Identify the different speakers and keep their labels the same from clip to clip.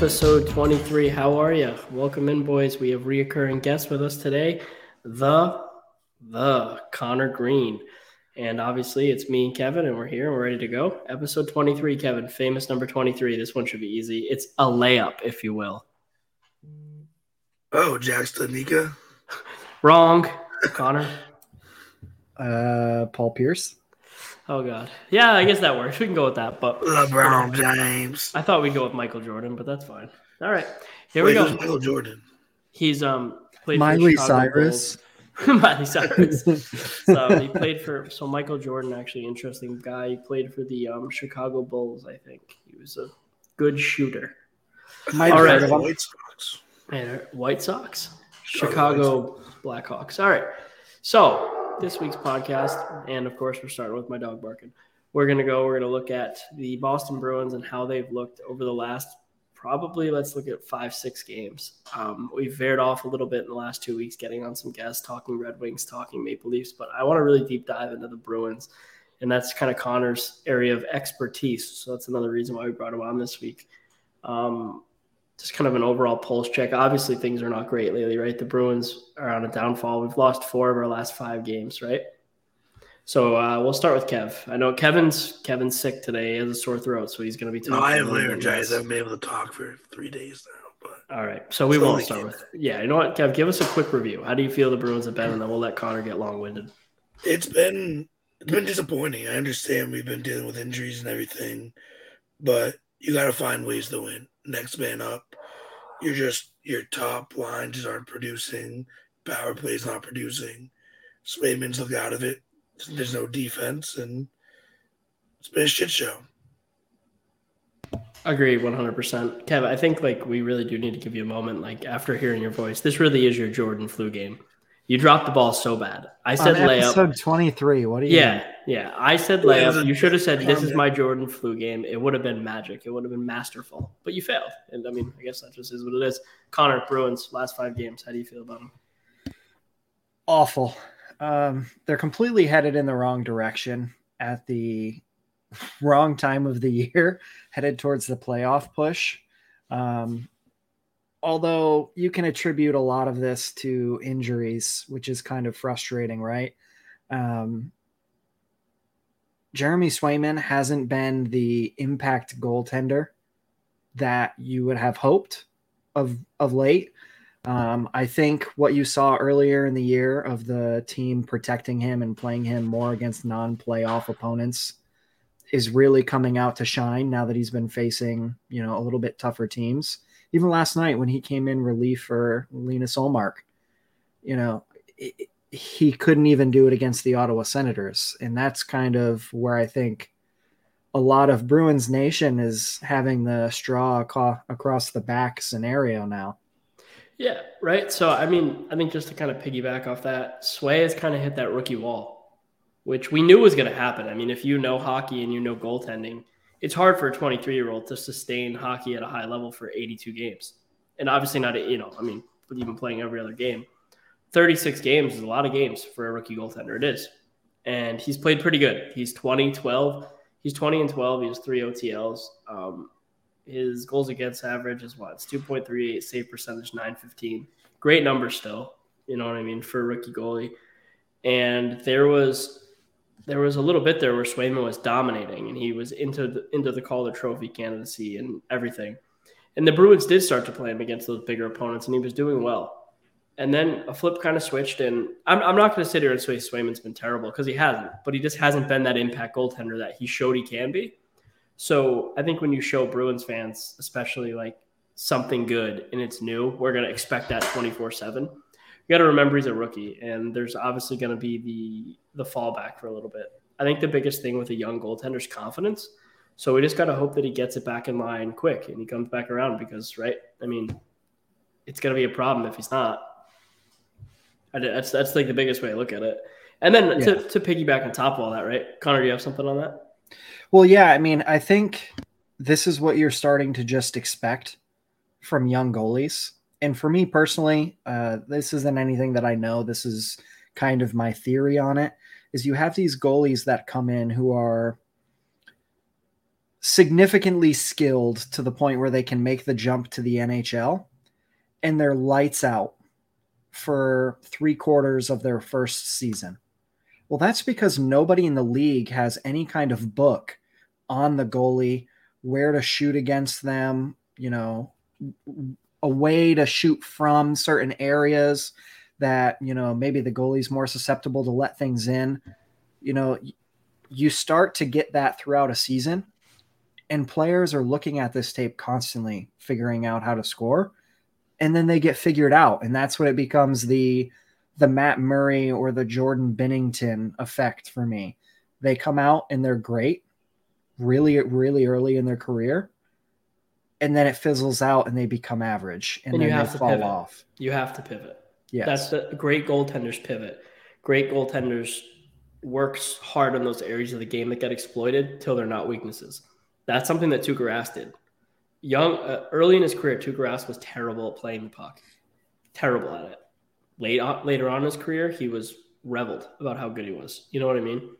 Speaker 1: Episode 23. How are you? Welcome in, boys. We have reoccurring guests with us today. The, the Connor Green. And obviously, it's me and Kevin, and we're here and we're ready to go. Episode 23, Kevin, famous number 23. This one should be easy. It's a layup, if you will.
Speaker 2: Oh, Jack Stanika.
Speaker 1: Wrong, Connor.
Speaker 3: Uh, Paul Pierce.
Speaker 1: Oh, God. Yeah, I guess that works. We can go with that. But
Speaker 2: LeBron James.
Speaker 1: I thought we'd go with Michael Jordan, but that's fine. All right. Here
Speaker 2: Wait,
Speaker 1: we
Speaker 2: who's
Speaker 1: go.
Speaker 2: Michael Jordan.
Speaker 1: He's um played
Speaker 3: Miley
Speaker 1: Chicago
Speaker 3: Cyrus.
Speaker 1: Bulls. Miley Cyrus. so he played for so Michael Jordan actually interesting guy. He played for the um, Chicago Bulls, I think. He was a good shooter.
Speaker 3: Might
Speaker 1: All
Speaker 3: have
Speaker 1: right.
Speaker 3: heard of him.
Speaker 2: White Sox.
Speaker 1: And uh, White Sox,
Speaker 2: Chicago
Speaker 1: Chicago Blackhawks. All right. So this week's podcast, and of course we're starting with my dog barking. We're gonna go. We're gonna look at the Boston Bruins and how they've looked over the last probably let's look at five six games. Um, we've veered off a little bit in the last two weeks, getting on some guests, talking Red Wings, talking Maple Leafs, but I want to really deep dive into the Bruins, and that's kind of Connor's area of expertise. So that's another reason why we brought him on this week. Um, just kind of an overall pulse check. Obviously, things are not great lately, right? The Bruins are on a downfall. We've lost four of our last five games, right? So uh, we'll start with Kev. I know Kevin's Kevin's sick today. He has a sore throat, so he's going to be.
Speaker 2: No, I have laryngitis. I haven't been able to talk for three days now. But
Speaker 1: All right, so we won't start
Speaker 2: it.
Speaker 1: with. Yeah, you know what, Kev? Give us a quick review. How do you feel the Bruins have been, and then we'll let Connor get long-winded.
Speaker 2: it's been it's been disappointing. I understand we've been dealing with injuries and everything, but you got to find ways to win. Next man up. You're just your top line just aren't producing. Power plays not producing. Swayman's look out of it. There's no defense, and it's been a shit show.
Speaker 1: Agree, one hundred percent, Kev. I think like we really do need to give you a moment. Like after hearing your voice, this really is your Jordan flu game. You dropped the ball so bad. I said
Speaker 3: On
Speaker 1: layup.
Speaker 3: episode 23. What do you
Speaker 1: Yeah, yeah. I said
Speaker 2: Well, it was
Speaker 1: layup.
Speaker 2: a-
Speaker 1: You should have said this is my Jordan flu game. It would have been magic. It would have been masterful. But you failed. And I mean, I guess that just is what it is. Connor Bruins last five games. How do you feel about them?
Speaker 3: awful. Um, they're completely headed in the wrong direction at the wrong time of the year, headed towards the playoff push. Um, although you can attribute a lot of this to injuries, which is kind of frustrating, right? Um, Jeremy Swayman hasn't been the impact goaltender that you would have hoped of of late. Um, I think what you saw earlier in the year of the team protecting him and playing him more against non-playoff opponents is really coming out to shine now that he's been facing, you know, a little bit tougher teams. Even last night when he came in relief for Linus Ullmark, you know, it, he couldn't even do it against the Ottawa Senators, and that's kind of where I think a lot of Bruins Nation is having the straw across the back scenario now.
Speaker 1: Yeah, right. So I mean, I think just to kind of piggyback off that, Sway has kind of hit that rookie wall, which we knew was going to happen. I mean, if you know hockey and you know goaltending, it's hard for a 23 year old to sustain hockey at a high level for 82 games, and obviously not. You know, I mean, even playing every other game, 36 games is a lot of games for a rookie goaltender. It is, and he's played pretty good. He's 20, 12. He's 20 and 12. He has three OTLs. Um, his goals against average is what? It's 2.38, save percentage 915. Great number still. You know what I mean for a rookie goalie. And there was there was a little bit there where Swayman was dominating and he was into the, into the Calder Trophy candidacy and everything. And the Bruins did start to play him against those bigger opponents and he was doing well. And then a flip kind of switched, and I'm, I'm not going to sit here and say Swayman's been terrible because he hasn't, but he just hasn't been that impact goaltender that he showed he can be. So I think when you show Bruins fans, especially like something good and it's new, we're going to expect that 24 7. You got to remember he's a rookie, and there's obviously going to be the the fallback for a little bit. I think the biggest thing with a young goaltender is confidence. So we just got to hope that he gets it back in line quick and he comes back around because, right? I mean, it's going to be a problem if he's not. I, that's that's like the biggest way to look at it. And then
Speaker 3: Yeah.
Speaker 1: to, to piggyback on top of all that, right? Connor, do you have something on that?
Speaker 3: Well, yeah, I mean, I think this is what you're starting to just expect from young goalies. And for me personally, uh, this isn't anything that I know. This is kind of my theory on it. Is you have these goalies that come in who are significantly skilled to the point where they can make the jump to the NHL and they're lights out for three quarters of their first season. Well, that's because nobody in the league has any kind of book on the goalie, where to shoot against them, you know, a way to shoot from certain areas that, you know, maybe the goalie's more susceptible to let things in. You know, you start to get that throughout a season, and players are looking at this tape constantly, figuring out how to score and then they get figured out and that's what it becomes the the Matt Murray or the Jordan Binnington effect for me. They come out and they're great really really early in their career and then it fizzles out and they become average and,
Speaker 1: and
Speaker 3: then
Speaker 1: you have
Speaker 3: they
Speaker 1: to
Speaker 3: fall
Speaker 1: pivot.
Speaker 3: off.
Speaker 1: You have to pivot.
Speaker 3: Yes.
Speaker 1: That's the great goaltenders pivot. Great goaltenders works hard on those areas of the game that get exploited till they're not weaknesses. That's something that Tuukka Rask did young uh, early in his career, Tuukka Rask was terrible at playing the puck, terrible at it. Late on, later on in his career, he was reveled about how good he was. You know what I mean?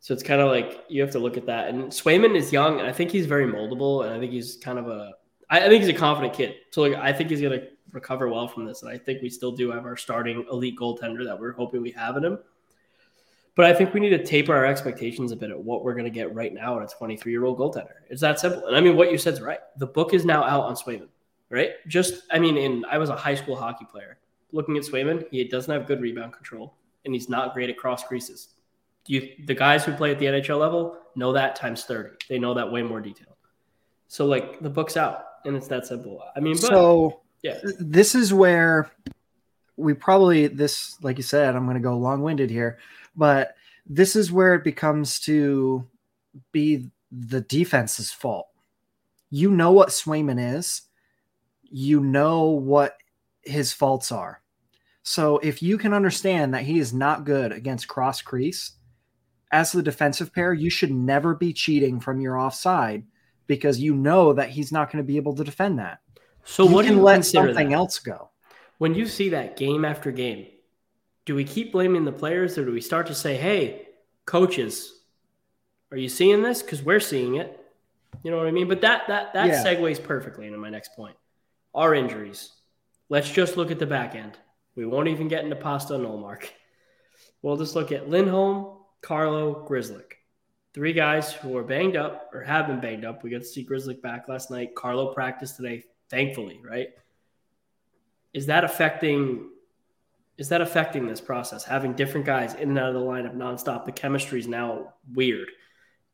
Speaker 1: So it's kind of like you have to look at that. And Swayman is young, and I think he's very moldable, and I think he's kind of a. I, think he's a confident kid. So like, I think he's gonna recover well from this, and I think we still do have our starting elite goaltender that we're hoping we have in him. But I think we need to taper our expectations a bit at what we're going to get right now at a 23 year old goaltender. It's that simple. And I mean, what you said is right. The book is now out on Swayman, right? Just, I mean, in I was a high school hockey player. Looking at Swayman, he doesn't have good rebound control, and he's not great at cross creases. You, the guys who play at the NHL level know that times 30. They know that way more detailed. So, like, the book's out, and it's that simple. I mean, but
Speaker 3: so
Speaker 1: yeah,
Speaker 3: this is where we probably this like you said i'm going to go long-winded here but this is where it becomes to be the defense's fault you know what swayman is you know what his faults are so if you can understand that he is not good against cross crease as the defensive pair you should never be cheating from your offside because you know that he's not going to be able to defend that
Speaker 1: so
Speaker 3: you
Speaker 1: what do
Speaker 3: can
Speaker 1: you
Speaker 3: let something
Speaker 1: that?
Speaker 3: else go
Speaker 1: when you see that game after game, do we keep blaming the players or do we start to say, hey, coaches, are you seeing this? Because we're seeing it. You know what I mean? But that that that
Speaker 3: Yeah.
Speaker 1: segues perfectly into my next point. Our injuries. Let's just look at the back end. We won't even get into Pasta and Ullmark. We'll just look at Lindholm, Carlo, Grzelcyk. Three guys who are banged up or have been banged up. We got to see Grzelcyk back last night. Carlo practiced today, thankfully, right? is that affecting is that affecting this process having different guys in and out of the lineup nonstop the chemistry is now weird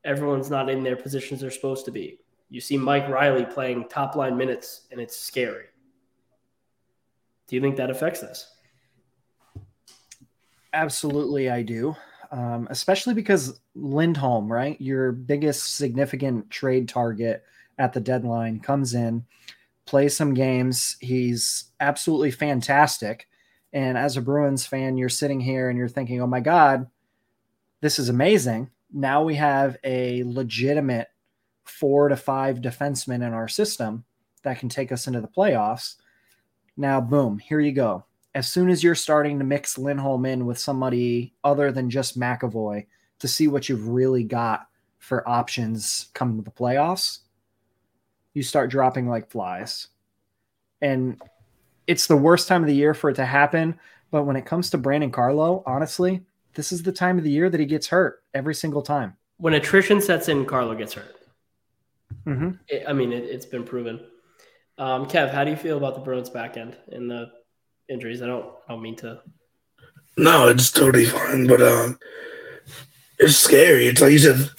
Speaker 1: everyone's not in their positions they're supposed to be you see mike reilly playing top line minutes and it's scary do you think that affects this
Speaker 3: Absolutely, I do. Um, especially because Lindholm, right, your biggest significant trade target at the deadline, comes in, plays some games. He's absolutely fantastic. And as a Bruins fan, you're sitting here and you're thinking, oh my God, this is amazing. Now we have a legitimate four to five defensemen in our system that can take us into the playoffs. Now, boom, here you go as soon as you're starting to mix Lindholm in with somebody other than just McAvoy to see what you've really got for options come to the playoffs, you start dropping like flies. And it's the worst time of the year for it to happen. But when it comes to Brandon Carlo, honestly, this is the time of the year that he gets hurt every single time.
Speaker 1: when attrition sets in carlo gets hurt
Speaker 3: Mm-hmm.
Speaker 1: It- i mean it, it's been proven um, kev how do you feel about the bruins back end and the injuries i don't i don't mean to
Speaker 2: No, it's totally fine, but uh, it's scary. It's like you said,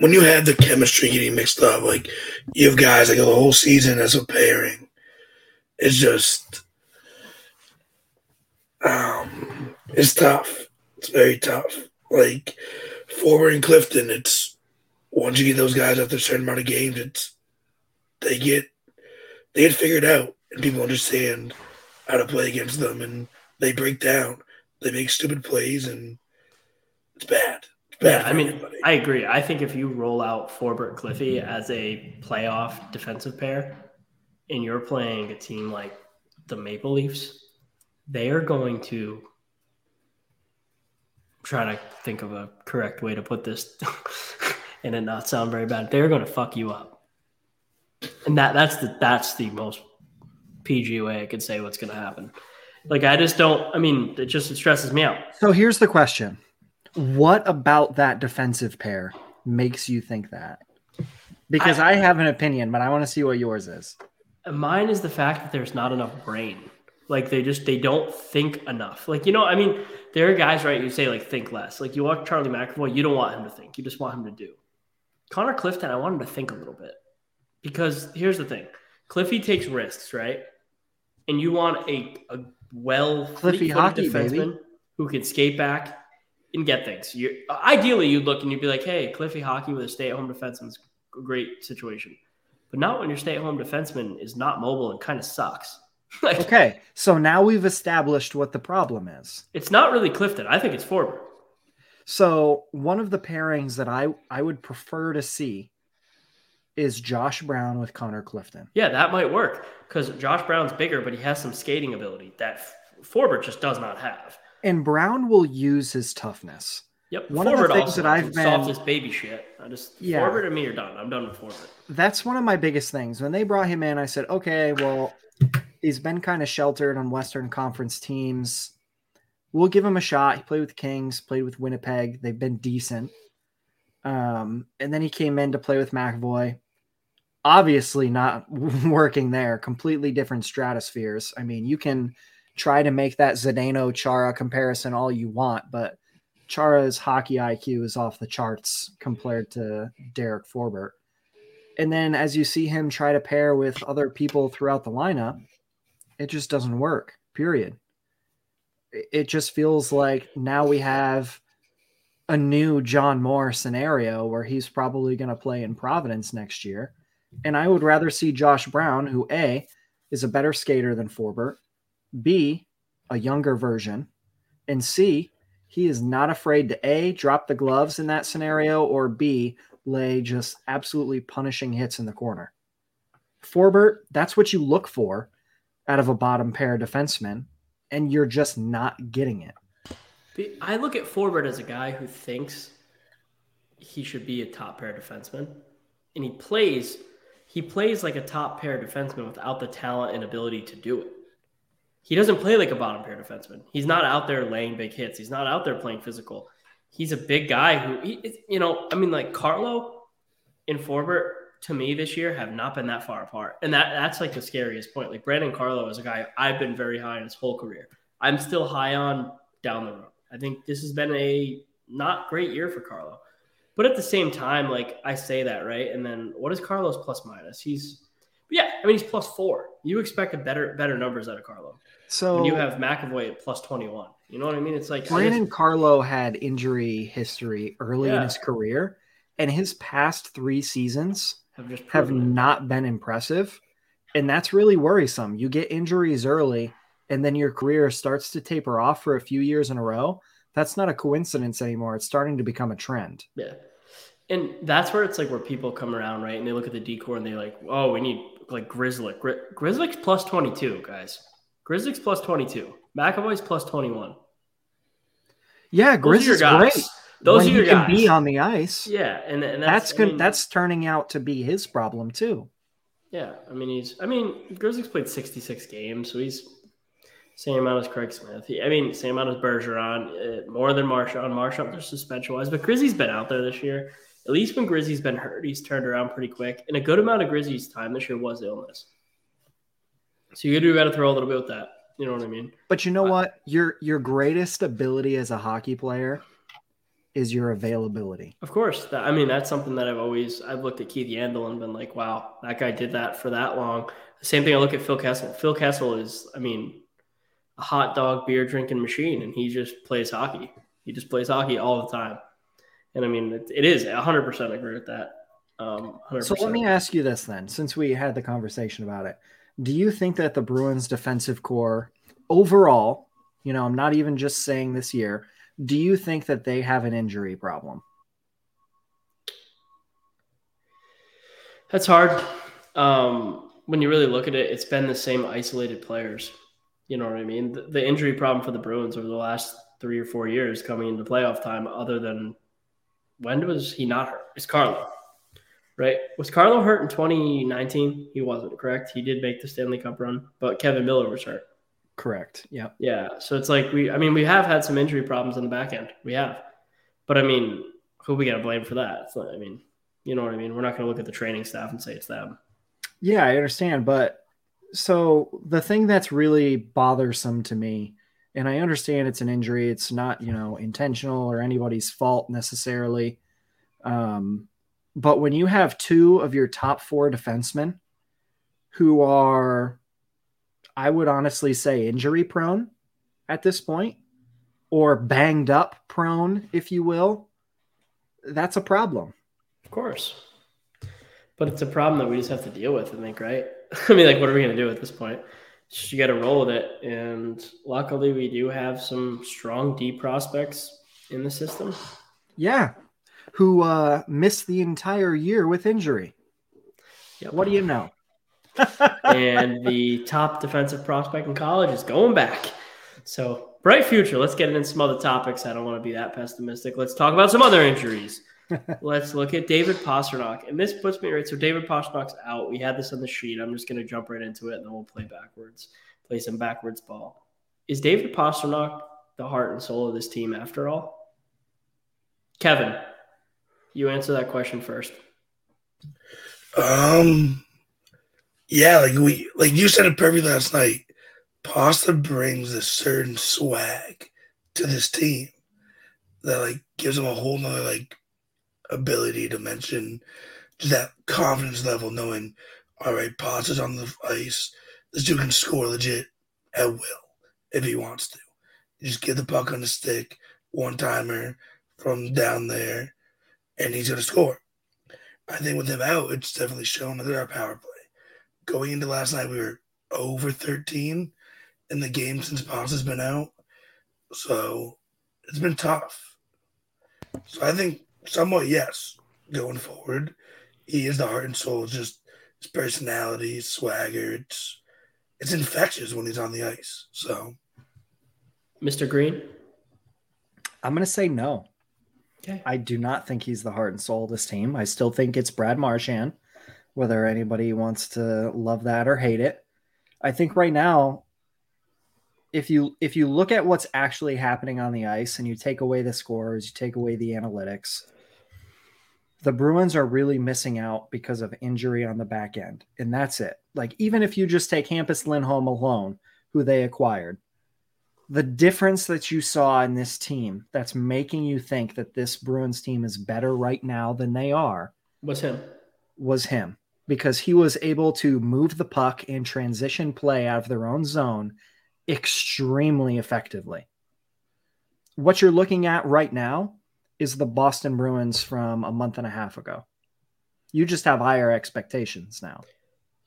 Speaker 2: when you have the chemistry getting mixed up, like you have guys like the whole season as a pairing. It's just, um, it's tough. It's very tough. Like Forbort and Clifton, it's once you get those guys after a certain amount of games, it's they get they get figured out, and people understand how to play against them, and they break down they make stupid plays and it's bad.
Speaker 1: Yeah, I mean, everybody. I agree. I think if you roll out Forbort Cliffy as a playoff defensive pair, and you're playing a team like the Maple Leafs, they are going to try to think of a correct way to put this and it not sound very bad. They're going to fuck you up, and that that's the that's the most PG way I could say what's going to happen. Like I just don't. I mean, it just it stresses me out.
Speaker 3: So here's the question: What about that defensive pair makes you think that? Because I, I have an opinion, but I want to see what yours is.
Speaker 1: Mine is the fact that there's not enough brain. Like they just they don't think enough. Like you know, I mean, there are guys, right? You say like think less. Like you watch Charlie McAvoy, you don't want him to think. You just want him to do. Connor Clifton, I want him to think a little bit because here's the thing: Cliffy takes risks, right? And you want a, a well
Speaker 3: Cliffy hockey defenseman baby.
Speaker 1: who can skate back and get things. You ideally you'd look and you'd be like, hey, Cliffy hockey with a stay-at-home defenseman is a great situation. But not when your stay-at-home defenseman is not mobile and kind of sucks.
Speaker 3: like, okay, so now we've established what the problem is.
Speaker 1: It's not really Clifton. I think it's Forbort.
Speaker 3: So one of the pairings that I I would prefer to see is Josh Brown with Connor Clifton.
Speaker 1: Yeah, that might work because Josh Brown's bigger, but he has some skating ability that Forbort just does not have.
Speaker 3: And Brown will use his toughness.
Speaker 1: Yep. One Forbort of the things that I've been softest baby shit. I just yeah. Forbort and me are done. I'm done with Forbort.
Speaker 3: That's one of my biggest things. When they brought him in, I said, okay, well, he's been kind of sheltered on Western Conference teams. We'll give him a shot. He played with the Kings, played with Winnipeg. They've been decent. Um, and then he came in to play with McAvoy. Obviously, not working there. Completely different stratospheres. I mean, you can try to make that Zdeno Chara comparison all you want, but Chara's hockey IQ is off the charts compared to Derek Forbort. And then as you see him try to pair with other people throughout the lineup, it just doesn't work, period. It just feels like now we have a new John Moore scenario where he's probably going to play in Providence next year. And I would rather see Josh Brown, who A is a better skater than Forbort, B, a younger version, and C, he is not afraid to A, drop the gloves in that scenario, or B, lay just absolutely punishing hits in the corner. Forbort, that's what you look for out of a bottom pair defenseman, and you're just not getting it.
Speaker 1: I look at Forbort as a guy who thinks he should be a top pair defenseman, and he plays he plays like a top pair defenseman without the talent and ability to do it. He doesn't play like a bottom pair defenseman. He's not out there laying big hits. He's not out there playing physical he's a big guy who, he, you know, I mean, like Carlo and Forbort to me this year have not been that far apart, and that that's like the scariest point. Like Brandon Carlo is a guy I've been very high on his whole career. I'm still high on down the road. I think this has been a not great year for Carlo. But at the same time, like I say that, right? And then what is Carlos plus minus? He's yeah, I mean he's plus four. You expect a better better numbers out of Carlo. So when you have McAvoy at plus twenty one. You know what I mean? It's like
Speaker 3: Brandon just, Carlo had injury history early yeah. in his career, and his past three seasons have, just have not been impressive. And that's really worrisome. You get injuries early, and then your career starts to taper off for a few years in a row. That's not a coincidence anymore. It's starting to become a trend.
Speaker 1: Yeah. And that's where it's like where people come around, right? And they look at the decor and they're like, oh, we need like Grzelcyk. Gri- plus 22, guys. Grzelcyk's plus 22. McAvoy's plus 21.
Speaker 3: Yeah, Grizz is guys. great.
Speaker 1: Those when are your he guys.
Speaker 3: can be on the ice.
Speaker 1: Yeah, and, and
Speaker 3: that's, that's. I mean, that's turning out to be his problem too.
Speaker 1: Yeah, I mean he's. I mean Grizzlies played sixty six games, so he's same amount as Craig Smith. He, I mean same amount as Bergeron, uh, more than Marchand. Marchand there's suspension wise, but Grizzly's been out there this year. At least when Grizzly's been hurt, he's turned around pretty quick. And a good amount of Grizzlies' time this year was illness. So you do got to throw a little bit with that. You know what I mean?
Speaker 3: But you know what? Your your greatest ability as a hockey player is your availability.
Speaker 1: Of course. That, I mean, that's something that I've always I've looked at Keith Yandle and been like, wow, that guy did that for that long. The same thing I look at Phil Kessel. Phil Kessel is, I mean, a hot dog beer drinking machine, and he just plays hockey. He just plays hockey all the time. And I mean, it, it is 100% agree with that. Um,
Speaker 3: so let me ask you this then, since we had the conversation about it. Do you think that the Bruins defensive corps overall, you know, I'm not even just saying this year, Do you think that they have an injury problem?
Speaker 1: That's hard. Um, when you really look at it, it's been the same isolated players. You know what I mean? The, the, injury problem for the Bruins over the last three or four years coming into playoff time, other than when was he not hurt? It's Carlo, right? Was Carlo hurt in 2019? He wasn't, correct? He did make the Stanley Cup run, but Kevin Miller was hurt.
Speaker 3: Correct. Yeah.
Speaker 1: Yeah. So it's like we, I mean, we have had some injury problems in the back end. We have. But I mean, who we got to blame for that? Not, I mean, you know what I mean? We're not going to look at the training staff and say it's them.
Speaker 3: Yeah, I understand. But so the thing that's really bothersome to me, and I understand it's an injury, it's not, you know, intentional or anybody's fault necessarily. Um, but when you have two of your top four defensemen who are I would honestly say injury prone at this point or banged up prone, if you will, that's a problem.
Speaker 1: Of course. But it's a problem that we just have to deal with, I think, right? I mean, like, what are we going to do at this point? Just, you got to roll with it. And luckily, we do have some strong D prospects in the system.
Speaker 3: Yeah. Who uh, missed the entire year with injury. Yep. What do you know?
Speaker 1: and the top defensive prospect in college is going back. So bright future. Let's get into some other topics. I don't want to be that pessimistic. Let's talk about some other injuries. Let's look at David Pastrnak. And this puts me right. So David Pastrnak's out. We had this on the sheet. I'm just going to jump right into it and then we'll play backwards, play some backwards ball. Is David Pastrnak the heart and soul of this team after all? Kevin, you answer that question first.
Speaker 2: Um, yeah, like we like you said it perfectly last night. Pasta brings a certain swag to this team that like gives them a whole nother like ability to mention just that confidence level, knowing all right, Pasta's on the ice. This dude can score legit at will if he wants to. You just get the puck on the stick, one timer from down there, and he's gonna score. I think with him out, it's definitely shown that a power play going into last night, we were over 13 in the game since Pops has been out. So it's been tough. So I think somewhat, yes, going forward, he is the heart and soul. Just his personality, his swagger. It's it's infectious when he's on the ice. So,
Speaker 1: Mr. Green,
Speaker 3: I'm gonna say no. Okay. I do not think he's the heart and soul of this team. I still think it's Brad Marchand whether anybody wants to love that or hate it. I think right now, if you if you look at what's actually happening on the ice and you take away the scores, you take away the analytics, the Bruins are really missing out because of injury on the back end. And that's it. Like even if you just take Hampus Lindholm alone, who they acquired, the difference that you saw in this team that's making you think that this Bruins team is better right now than they are
Speaker 1: was him.
Speaker 3: Was him because he was able to move the puck and transition play out of their own zone extremely effectively. What you're looking at right now is the Boston Bruins from a month and a half ago. You just have higher expectations now.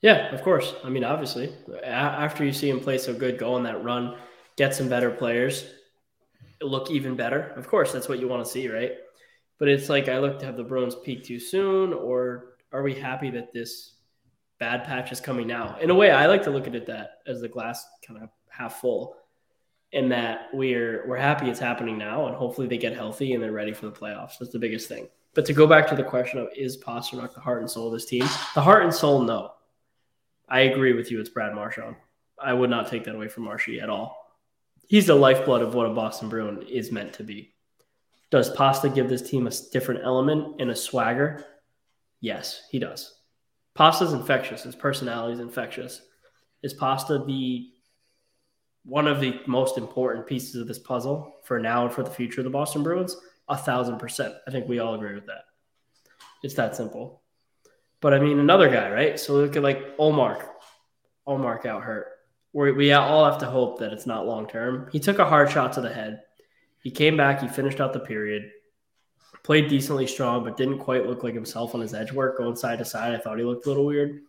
Speaker 1: Yeah, of course. I mean, obviously, after you see him play so good, go on that run, get some better players, look even better. Of course, that's what you want to see, right? But it's like I look to have the Bruins peak too soon or are we happy that this bad patch is coming now? In a way, I like to look at it that as the glass kind of half full, and that we're we're happy it's happening now, and hopefully they get healthy and they're ready for the playoffs. That's the biggest thing. But to go back to the question of is Pastrnak the heart and soul of this team? The heart and soul, no. I agree with you. It's Brad Marchand. I would not take that away from Marshy at all. He's the lifeblood of what a Boston Bruin is meant to be. Does Pasta give this team a different element and a swagger? Yes, he does. Pasta's infectious. His personality is infectious. Is Pasta the one of the most important pieces of this puzzle for now and for the future of the Boston Bruins? A thousand percent. I think we all agree with that. It's that simple. But I mean, another guy, right? So look at like Ullmark. Ullmark out hurt. we we all have to hope that it's not long term. He took a hard shot to the head. He came back. He finished out the period played decently strong, but didn't quite look like himself on his edge work going side to side. I thought he looked a little weird.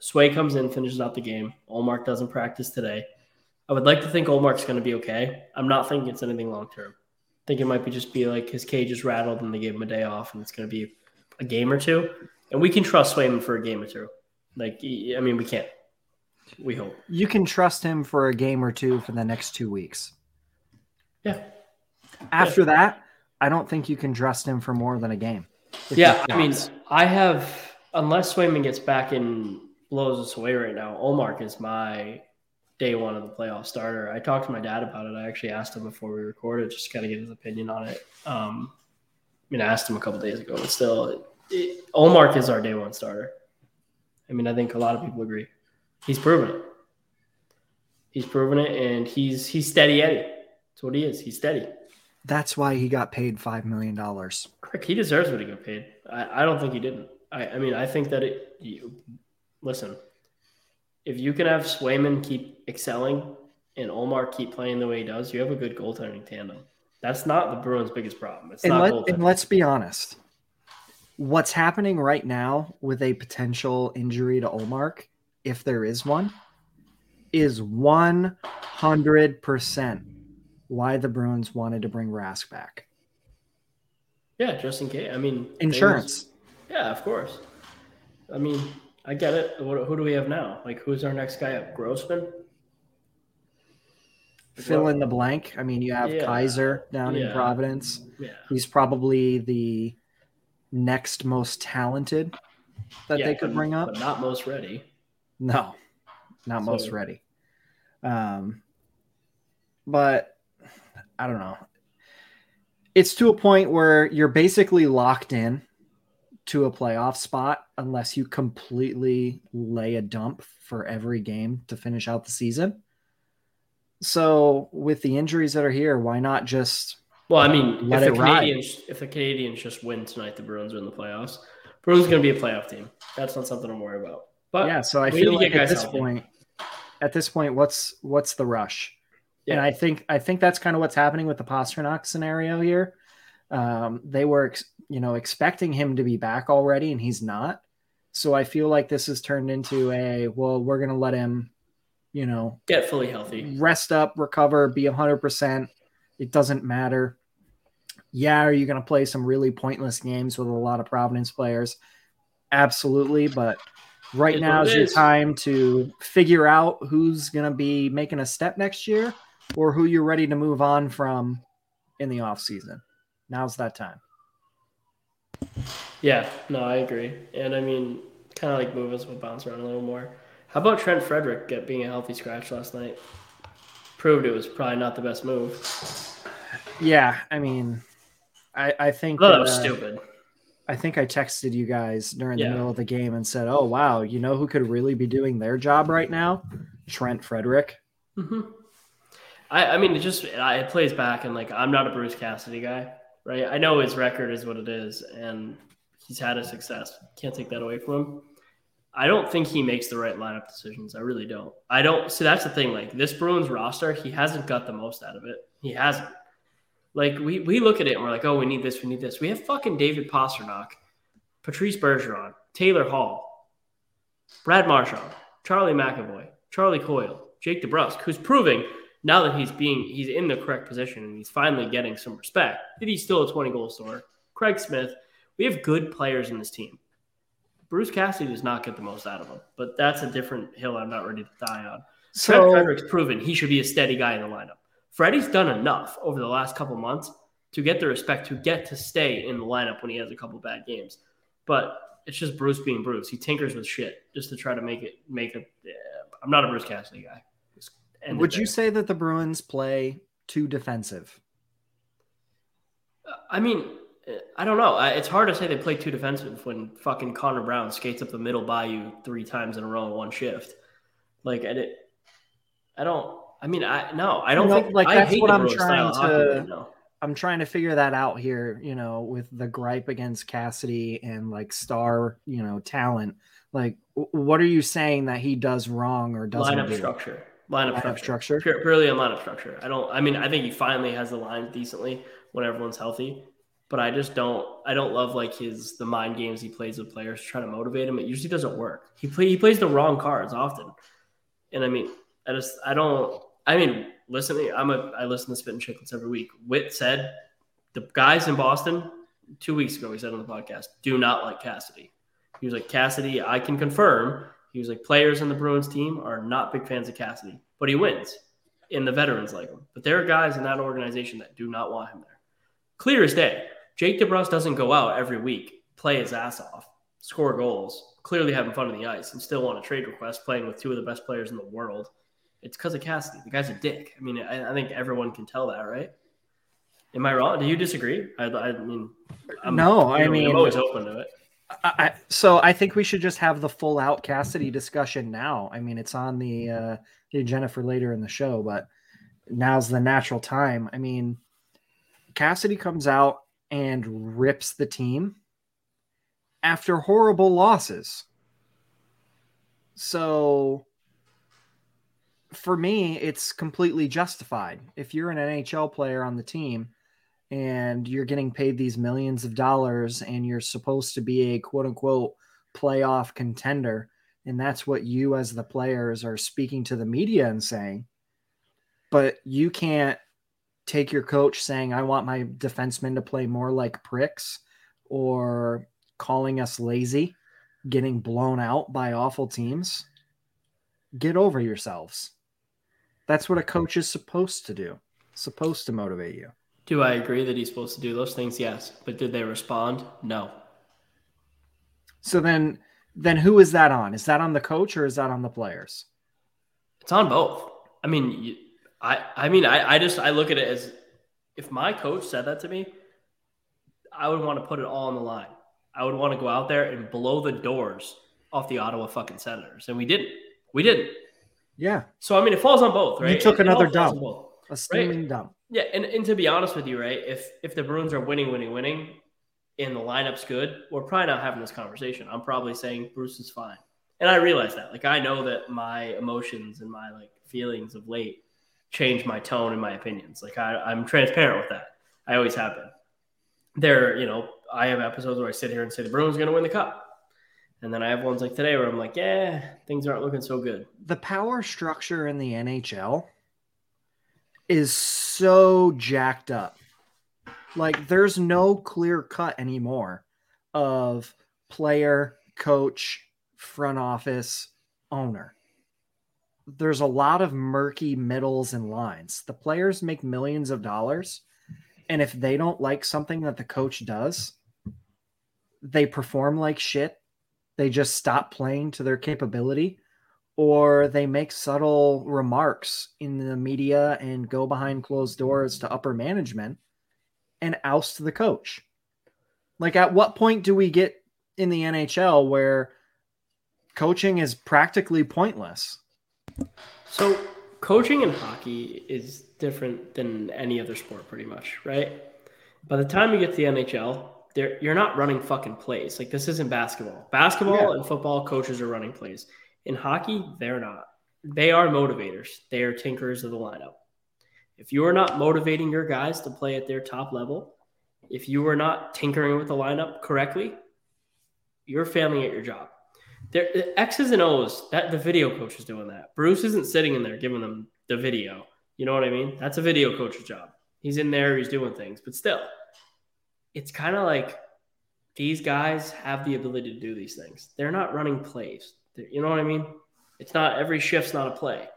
Speaker 1: Sway comes in, finishes out the game. Ullmark doesn't practice today. I would like to think Ullmark's going to be okay. I'm not thinking it's anything long term. I think it might be just be like his cage is rattled and they gave him a day off, and it's going to be a game or two, and we can trust Swayman for a game or two. Like, I mean, we can't. We hope
Speaker 3: you can trust him for a game or two for the next two weeks.
Speaker 1: Yeah.
Speaker 3: After yeah. that, I don't think you can trust him for more than a game.
Speaker 1: Yeah, I mean, I have unless Swayman gets back and blows us away right now. Ullmark is my day one of the playoff starter. I talked to my dad about it. I actually asked him before we recorded, just to kind of get his opinion on it. Um, I mean, I asked him a couple days ago, but still, it, it, Ullmark is our day one starter. I mean, I think a lot of people agree. He's proven it. He's proven it, and he's he's steady Eddie. That's what he is. He's steady.
Speaker 3: That's why he got paid five million dollars.
Speaker 1: Correct. He deserves what he got paid. I, I don't think he didn't. I, I mean, I think that it. You, listen, if you can have Swayman keep excelling and Ullmark keep playing the way he does, you have a good goaltending tandem. That's not the Bruins' biggest problem. It's
Speaker 3: and
Speaker 1: not
Speaker 3: let, and let's be honest. What's happening right now with a potential injury to Ullmark, if there is one, is 100% why the Bruins wanted to bring Rask back.
Speaker 1: Yeah, just in case. I mean,
Speaker 3: insurance.
Speaker 1: yeah, of course. I mean, I get it. What, who do we have now? Like, who's our next guy up? Grossman?
Speaker 3: Fill in the blank. I mean, you have yeah. Keyser down yeah. in Providence.
Speaker 1: Yeah.
Speaker 3: He's probably the next most talented that yeah, they could bring up.
Speaker 1: But not most ready.
Speaker 3: No, not so, most ready. Um, but I don't know. It's to a point where you're basically locked in to a playoff spot unless you completely lay a dump for every game to finish out the season. So with the injuries that are here, why not just
Speaker 1: well, I mean, if the Canadiens ride? if the Canadiens just win tonight, the Bruins are in the playoffs. Bruins going to be a playoff team. That's not something I'm worried about. But
Speaker 3: yeah, so I feel like at this healthy. point, at this point, what's what's the rush? Yeah. And I think I think that's kind of what's happening with the Pastrnak scenario here. Um, they were, you know, expecting him to be back already, and he's not. So I feel like this has turned into a well, we're going to let him, you know,
Speaker 1: get fully healthy,
Speaker 3: rest up, recover, be hundred percent. It doesn't matter. Yeah, are you going to play some really pointless games with a lot of Providence players? Absolutely, but right now is your time to figure out who's going to be making a step next year or who you're ready to move on from in the off season now's that time.
Speaker 1: Yeah, no, I agree. And I mean, kind of like move us will bounce around a little more. How about Trent Frederic get being a healthy scratch last night? Proved it was probably not the best move.
Speaker 3: Yeah, I mean, I I think
Speaker 1: that, was uh, stupid.
Speaker 3: I think I texted you guys during yeah. the middle of the game and said, "Oh wow, you know who could really be doing their job right now? Trent Frederic."
Speaker 1: Mm-hmm. I I mean, it just it plays back and like I'm not a Bruce Cassidy guy right? I know his record is what it is, and he's had a success. Can't take that away from him. I don't think he makes the right lineup decisions. I really don't. I don't. So that's the thing. Like this Bruins roster, he hasn't got the most out of it. He hasn't. Like we we look at it and we're like, oh, we need this, we need this. We have fucking David Pastrnak, Patrice Bergeron, Taylor Hall, Brad Marchand, Charlie McAvoy, Charlie Coyle, Jake DeBrusk, who's proving now that he's being he's in the correct position and he's finally getting some respect, that he's still a 20 goal scorer. Craig Smith, we have good players in this team. Bruce Cassidy does not get the most out of them, but that's a different hill I'm not ready to die on. So, Fred Frederic's proven he should be a steady guy in the lineup. Freddie's done enough over the last couple months to get the respect to get to stay in the lineup when he has a couple bad games. But it's just Bruce being Bruce. He tinkers with shit just to try to make it make it. I'm not a Bruce Cassidy guy.
Speaker 3: Would you say that the Bruins play too defensive?
Speaker 1: I mean, I don't know. It's hard to say they play too defensive when fucking Connor Brown skates up the middle by you three times in a row in one shift. Like, I, I don't. I mean, I no, I don't you know, think
Speaker 3: like that's what I'm trying to. I'm trying to figure that out here. You know, with the gripe against Cassidy and like star, you know, talent. Like, what are you saying that he does wrong or doesn't?
Speaker 1: Lineup
Speaker 3: do?
Speaker 1: structure lineup
Speaker 3: structure. structure.
Speaker 1: Pure, purely on lineup structure. I don't. I mean, I think he finally has the lines decently when everyone's healthy. But I just don't. I don't love like his the mind games he plays with players trying to motivate him. It usually doesn't work. He play he plays the wrong cards often. And I mean, I just I don't. I mean, listen. I'm a. I listen to Spittin' Chiclets every week. Wit said The guys in Boston two weeks ago, He said on the podcast, do not like Cassidy. He was like, Cassidy, I can confirm. He was like, players in the Bruins team are not big fans of Cassidy, but he wins. And the veterans like him. But there are guys in that organization that do not want him there. Clear as day. Jake DeBrusk doesn't go out every week, play his ass off, score goals, clearly having fun on the ice, and still want a trade request playing with two of the best players in the world. It's because of Cassidy. The guy's a dick. I mean, I, I, think everyone can tell that, right? Am I wrong? Do you disagree? I, I mean,
Speaker 3: I'm, no, I mean,
Speaker 1: I'm always open to it.
Speaker 3: I, so I think we should just have the full out Cassidy discussion now. I mean, it's on the uh, agenda for later in the show, but now's the natural time. I mean, Cassidy comes out and rips the team after horrible losses. So for me, it's completely justified. If you're an NHL player on the team and you're getting paid these millions of dollars and you're supposed to be a quote unquote playoff contender, and that's what you as the players are speaking to the media and saying, but you can't take your coach saying, I want my defensemen to play more like pricks or calling us lazy, getting blown out by awful teams. Get over yourselves. That's what a coach is supposed to do, supposed to motivate you.
Speaker 1: Do I agree that he's supposed to do those things? Yes. But did they respond? No.
Speaker 3: So then then who is that on? Is that on the coach or is that on the players?
Speaker 1: It's on both. I mean, I I mean, I, I just I look at it as if my coach said that to me, I would want to put it all on the line. I would want to go out there and blow the doors off the Ottawa fucking Senators, and we didn't. We didn't.
Speaker 3: Yeah.
Speaker 1: So I mean, it falls on both, right?
Speaker 3: You took
Speaker 1: it,
Speaker 3: another
Speaker 1: it
Speaker 3: dump, a steaming right? dump.
Speaker 1: Yeah, and, and to be honest with you, right? If if the Bruins are winning, winning, winning, and the lineup's good, we're probably not having this conversation. I'm probably saying Bruce is fine, and I realize that. Like I know that my emotions and my like feelings of late change my tone and my opinions. Like I, I'm transparent with that. I always have been. There, you know, I have episodes where I sit here and say the Bruins going to win the cup. And then I have ones like today where I'm like, yeah, things aren't looking so good.
Speaker 3: The power structure in the NHL is so jacked up. Like there's no clear cut anymore of player, coach, front office, owner. There's a lot of murky middles and lines. The players make millions of dollars. And if they don't like something that the coach does, they perform like shit, they just stop playing to their capability, or they make subtle remarks in the media and go behind closed doors to upper management and oust the coach. Like, at what point do we get in the NHL where coaching is practically pointless?
Speaker 1: So, coaching in hockey is different than any other sport, pretty much, right? By the time you get to the NHL, you're not running fucking plays. Like this isn't basketball. Basketball yeah. and football coaches are running plays. In hockey, they're not. They are motivators. They are tinkerers of the lineup. If you are not motivating your guys to play at their top level, if you are not tinkering with the lineup correctly, you're failing at your job. There, X's and O's. That the video coach is doing that. Bruce isn't sitting in there giving them the video. You know what I mean? That's a video coach's job. He's in there. He's doing things, but still, it's kind of like these guys have the ability to do these things. They're not running plays. You know what I mean? It's not every shift's not a play.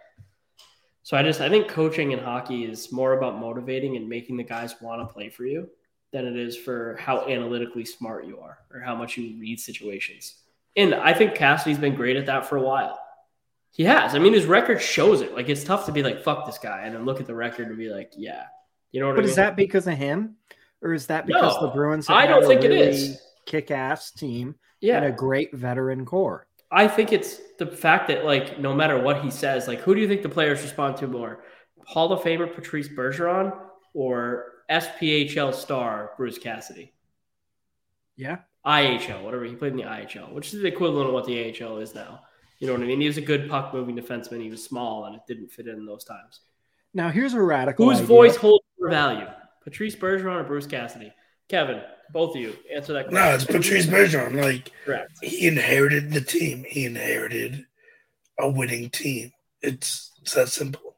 Speaker 1: So I just I think coaching in hockey is more about motivating and making the guys want to play for you than it is for how analytically smart you are or how much you read situations. And I think Cassidy's been great at that for a while. He has. I mean, his record shows it. Like it's tough to be like, fuck this guy, and then look at the record and be like, yeah. You know what
Speaker 3: but I
Speaker 1: mean?
Speaker 3: is that because of him? or is that because no, the Bruins have
Speaker 1: I don't think really it is.
Speaker 3: kick-ass team
Speaker 1: yeah.
Speaker 3: and a great veteran core?
Speaker 1: I think it's the fact that like no matter what he says, like who do you think the players respond to more? Hall of Famer Patrice Bergeron or SPHL star Bruce Cassidy?
Speaker 3: Yeah.
Speaker 1: IHL, whatever he played in the IHL, which is the equivalent of what the AHL is now. You know what I mean? He was a good puck moving defenseman. He was small and it didn't fit in those times.
Speaker 3: Now here's a radical.
Speaker 1: Whose
Speaker 3: idea.
Speaker 1: voice holds more value? Patrice Bergeron or Bruce Cassidy? Kevin, both of you answer that
Speaker 2: question. No, it's Patrice Bergeron. Like Correct. he inherited the team. He inherited a winning team. It's, it's that simple.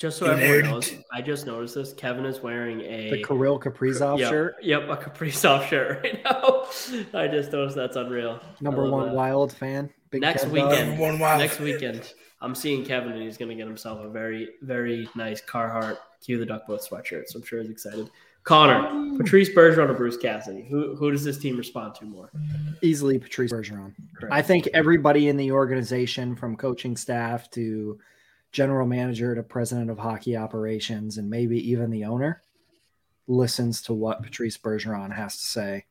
Speaker 1: Just so everyone knows, I just noticed this. Kevin is wearing a
Speaker 3: the Kirill Kaprizov
Speaker 1: yep,
Speaker 3: shirt.
Speaker 1: Yep, a Kaprizov shirt right now. I just noticed that's unreal.
Speaker 3: Number one that. wild fan.
Speaker 1: Big next Kev weekend. One wild next fan. weekend. I'm seeing Kevin and he's gonna get himself a very, very nice Carhartt Cue the Duck Boat sweatshirt. So I'm sure he's excited. Connor, um, Patrice Bergeron or Bruce Cassidy? Who who does this team respond to more?
Speaker 3: Easily Patrice Bergeron. Correct. I think everybody in the organization, from coaching staff to general manager to president of hockey operations, and maybe even the owner, listens to what Patrice Bergeron has to say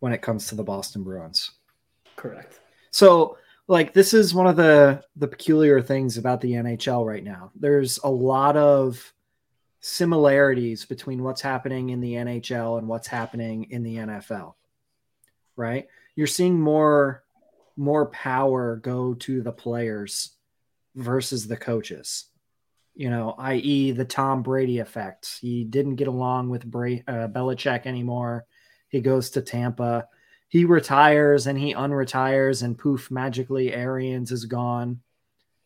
Speaker 3: when it comes to the Boston Bruins.
Speaker 1: Correct.
Speaker 3: So, like, this is one of the the peculiar things about the NHL right now. There's a lot of similarities between what's happening in the NHL and what's happening in the NFL. Right? You're seeing more more power go to the players versus the coaches. You know, i.e., the Tom Brady effect. He didn't get along with Bra- uh, Belichick anymore. He goes to Tampa. He retires and he unretires, and poof, magically, Arians is gone.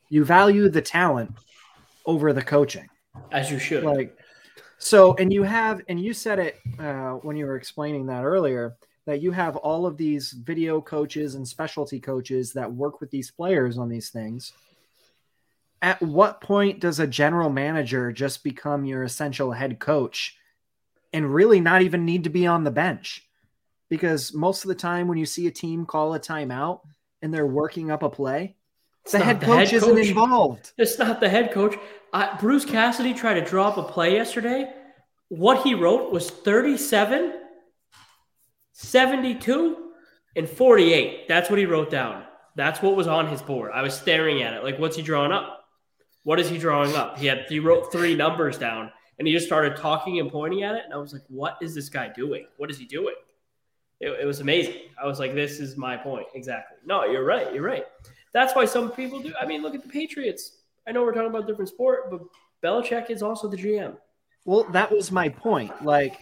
Speaker 3: You value the talent over the coaching
Speaker 1: as you should.
Speaker 3: Like so, and you have, and you said it uh, when you were explaining that earlier that you have all of these video coaches and specialty coaches that work with these players on these things. At what point does a general manager just become your essential head coach and really not even need to be on the bench? Because most of the time, when you see a team call a timeout and they're working up a play, the head the coach head isn't involved.
Speaker 1: It's not the head coach. Uh, Bruce Cassidy tried to drop a play yesterday. What he wrote was 37, 72, and 48. That's what he wrote down. That's what was on his board. I was staring at it. Like, what's he drawing up? What is he drawing up? He had he wrote three numbers down and he just started talking and pointing at it. And I was like, what is this guy doing? What is he doing? It, it was amazing. I was like, this is my point. Exactly. No, you're right. You're right. That's why some people do. I mean, look at the Patriots. I know we're talking about different sport, but Belichick is also the GM.
Speaker 3: Well, that was my point. Like,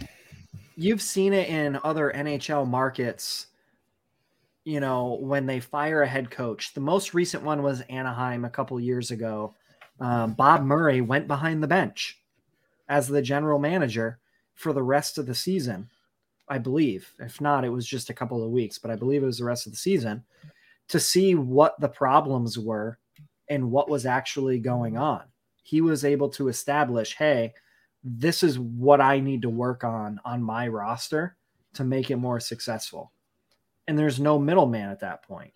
Speaker 3: you've seen it in other NHL markets. You know, when they fire a head coach, the most recent one was Anaheim a couple years ago. Um, Bob Murray went behind the bench as the general manager for the rest of the season, I believe. If not, it was just a couple of weeks, but I believe it was the rest of the season to see what the problems were and what was actually going mm-hmm. on. He was able to establish, hey, this is what I need to work on on my roster to make it more successful. And there's no middleman at that point.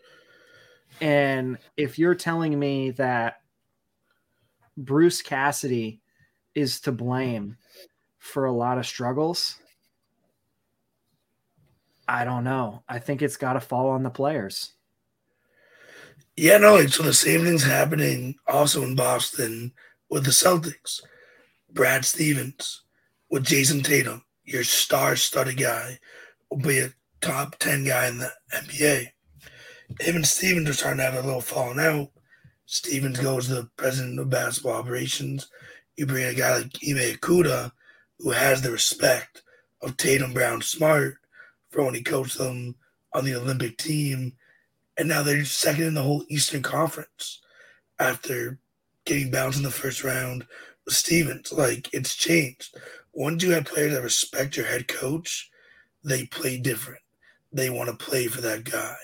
Speaker 3: And if you're telling me that Bruce Cassidy is to blame for a lot of struggles, I don't know. I think it's got to fall on the players.
Speaker 2: Yeah, no, so the same thing's happening also in Boston with the Celtics. Brad Stevens with Jayson Tatum, your star studded guy, will be a top 10 guy in the NBA. Him and Stevens are starting to have a little falling out. Stevens goes to the president of basketball operations. You bring a guy like Ime Udoka, who has the respect of Tatum Brown Smart for when he coached them on the Olympic team and now they're second in the whole Eastern Conference after getting bounced in the first round with Stevens. Like it's changed. Once you have players that respect your head coach, they play different. They want to play for that guy.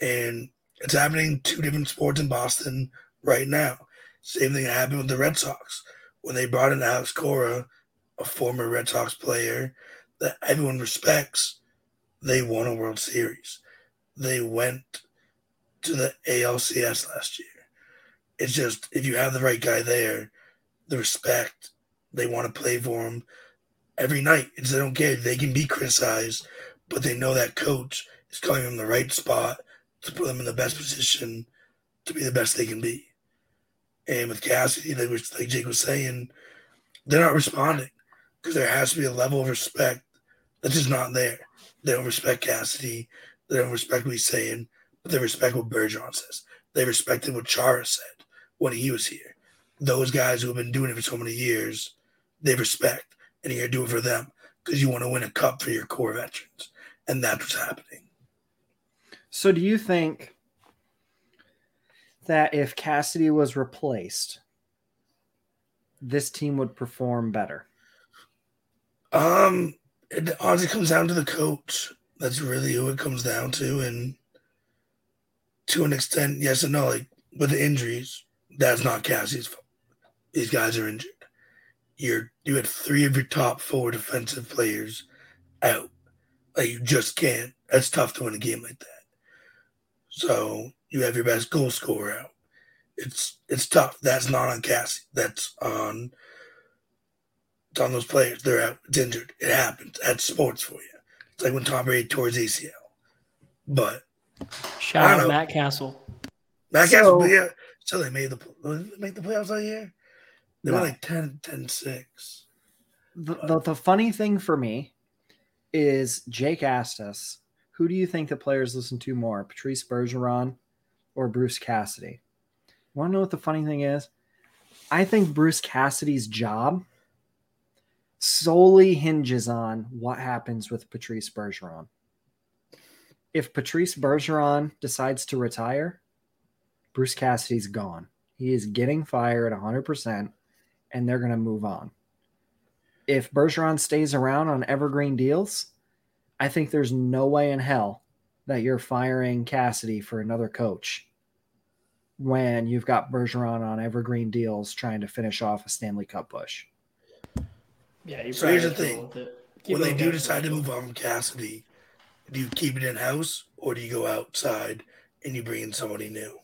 Speaker 2: And it's happening two different sports in Boston right now. Same thing happened with the Red Sox. When they brought in Alex Cora, a former Red Sox player that everyone respects, they won a World Series they went to the ALCS last year. It's just if you have the right guy there, the respect they want to play for him every night. It's they don't care. They can be criticized, but they know that coach is calling them the right spot to put them in the best position to be the best they can be. And with Cassidy, they was like Jake was saying, they're not responding because there has to be a level of respect that's just not there. They don't respect Cassidy. They don't respect what he's saying, but they respect what Bergeron says. They respected what Chara said when he was here. Those guys who have been doing it for so many years, they respect, and you're doing it for them because you want to win a cup for your core veterans, and that's what's happening.
Speaker 3: So, do you think that if Cassidy was replaced, this team would perform better?
Speaker 2: Um, it honestly comes down to the coach. That's really who it comes down to, and to an extent, yes and no. Like with the injuries, that's not Cassie's fault. These guys are injured. You're you had three of your top four defensive players out. Like you just can't. That's tough to win a game like that. So you have your best goal scorer out. It's it's tough. That's not on Cassie. That's on it's on those players. They're out. It's injured. It happens. That's sports for you. It's like when Tom Brady tore his ACL. But
Speaker 1: shout out to Matt Cassel.
Speaker 2: Matt so, Cassel, yeah. So they made the they made the playoffs that year. They no. were like 10, 10 6.
Speaker 3: The, the, the funny thing for me is Jake asked us, who do you think the players listen to more, Patrice Bergeron or Bruce Cassidy? You Want to know what the funny thing is? I think Bruce Cassidy's job solely hinges on what happens with Patrice Bergeron. If Patrice Bergeron decides to retire, Bruce Cassidy's gone. He is getting fired 100%, and they're going to move on. If Bergeron stays around on evergreen deals, I think there's no way in hell that you're firing Cassidy for another coach when you've got Bergeron on evergreen deals trying to finish off a Stanley Cup push.
Speaker 1: Yeah,
Speaker 2: so here's the thing: when they do decide to move on from Cassidy, do you keep it in house or do you go outside and you bring in somebody new?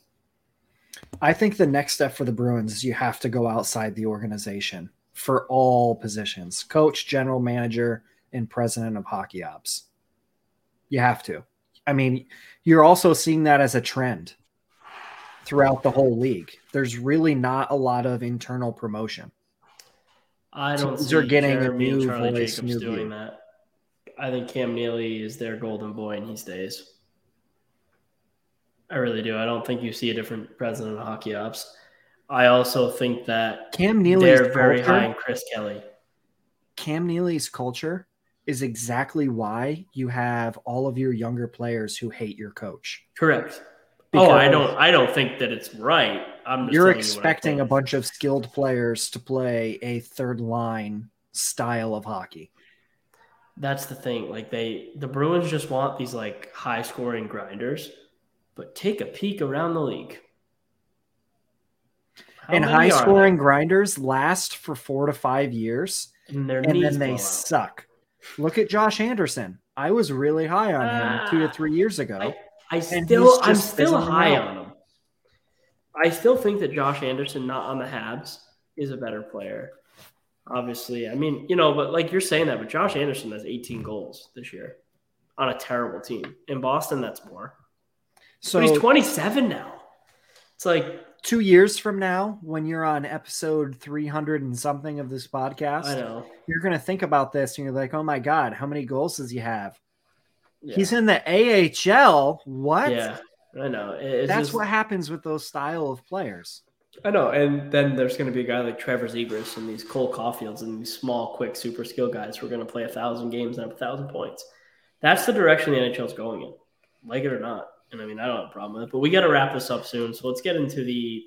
Speaker 3: I think the next step for the Bruins is you have to go outside the organization for all positions: coach, general manager, and president of hockey ops. You have to. I mean, you're also seeing that as a trend throughout the whole league. There's really not a lot of internal promotion.
Speaker 1: I don't Teams are getting Jeremy a new voice, Jacobs new doing view. that. I think Cam Neely is their golden boy and he stays. I really do. I don't think you see a different president of hockey ops. I also think that
Speaker 3: Cam Neely they're
Speaker 1: very culture, high in Chris Kelly.
Speaker 3: Cam Neely's culture is exactly why you have all of your younger players who hate your coach.
Speaker 1: Correct. Because oh, I don't. I don't think that it's right. I'm.
Speaker 3: you're expecting you a bunch of skilled players to play a third line style of hockey.
Speaker 1: That's the thing. Like they, the Bruins just want these like high scoring grinders, but take a peek around the league.
Speaker 3: How and high scoring grinders last for four to five years, and, and then they suck. Look at Josh Anderson. I was really high on him two to ah, three years ago.
Speaker 1: I, I still I'm still high on him. I still think that Josh Anderson, not on the Habs, is a better player. Obviously, I mean, you know, but like you're saying that, but Josh Anderson has 18 goals this year on a terrible team. In Boston, that's more. So but he's 27 now. It's like
Speaker 3: two years from now, when you're on episode 300 and something of this podcast,
Speaker 1: I know
Speaker 3: you're going to think about this and you're like, oh my God, how many goals does he have? Yeah. He's in the AHL. What?
Speaker 1: Yeah, I know.
Speaker 3: It's That's just, what happens with those style of players.
Speaker 1: I know. And then there's going to be a guy like Trevor Zegras and these Cole Caulfields and these small, quick, super skill guys who are going to play a thousand games and have a thousand points. That's the direction the NHL is going in, like it or not. And I mean, I don't have a problem with it, but we got to wrap this up soon. So let's get into the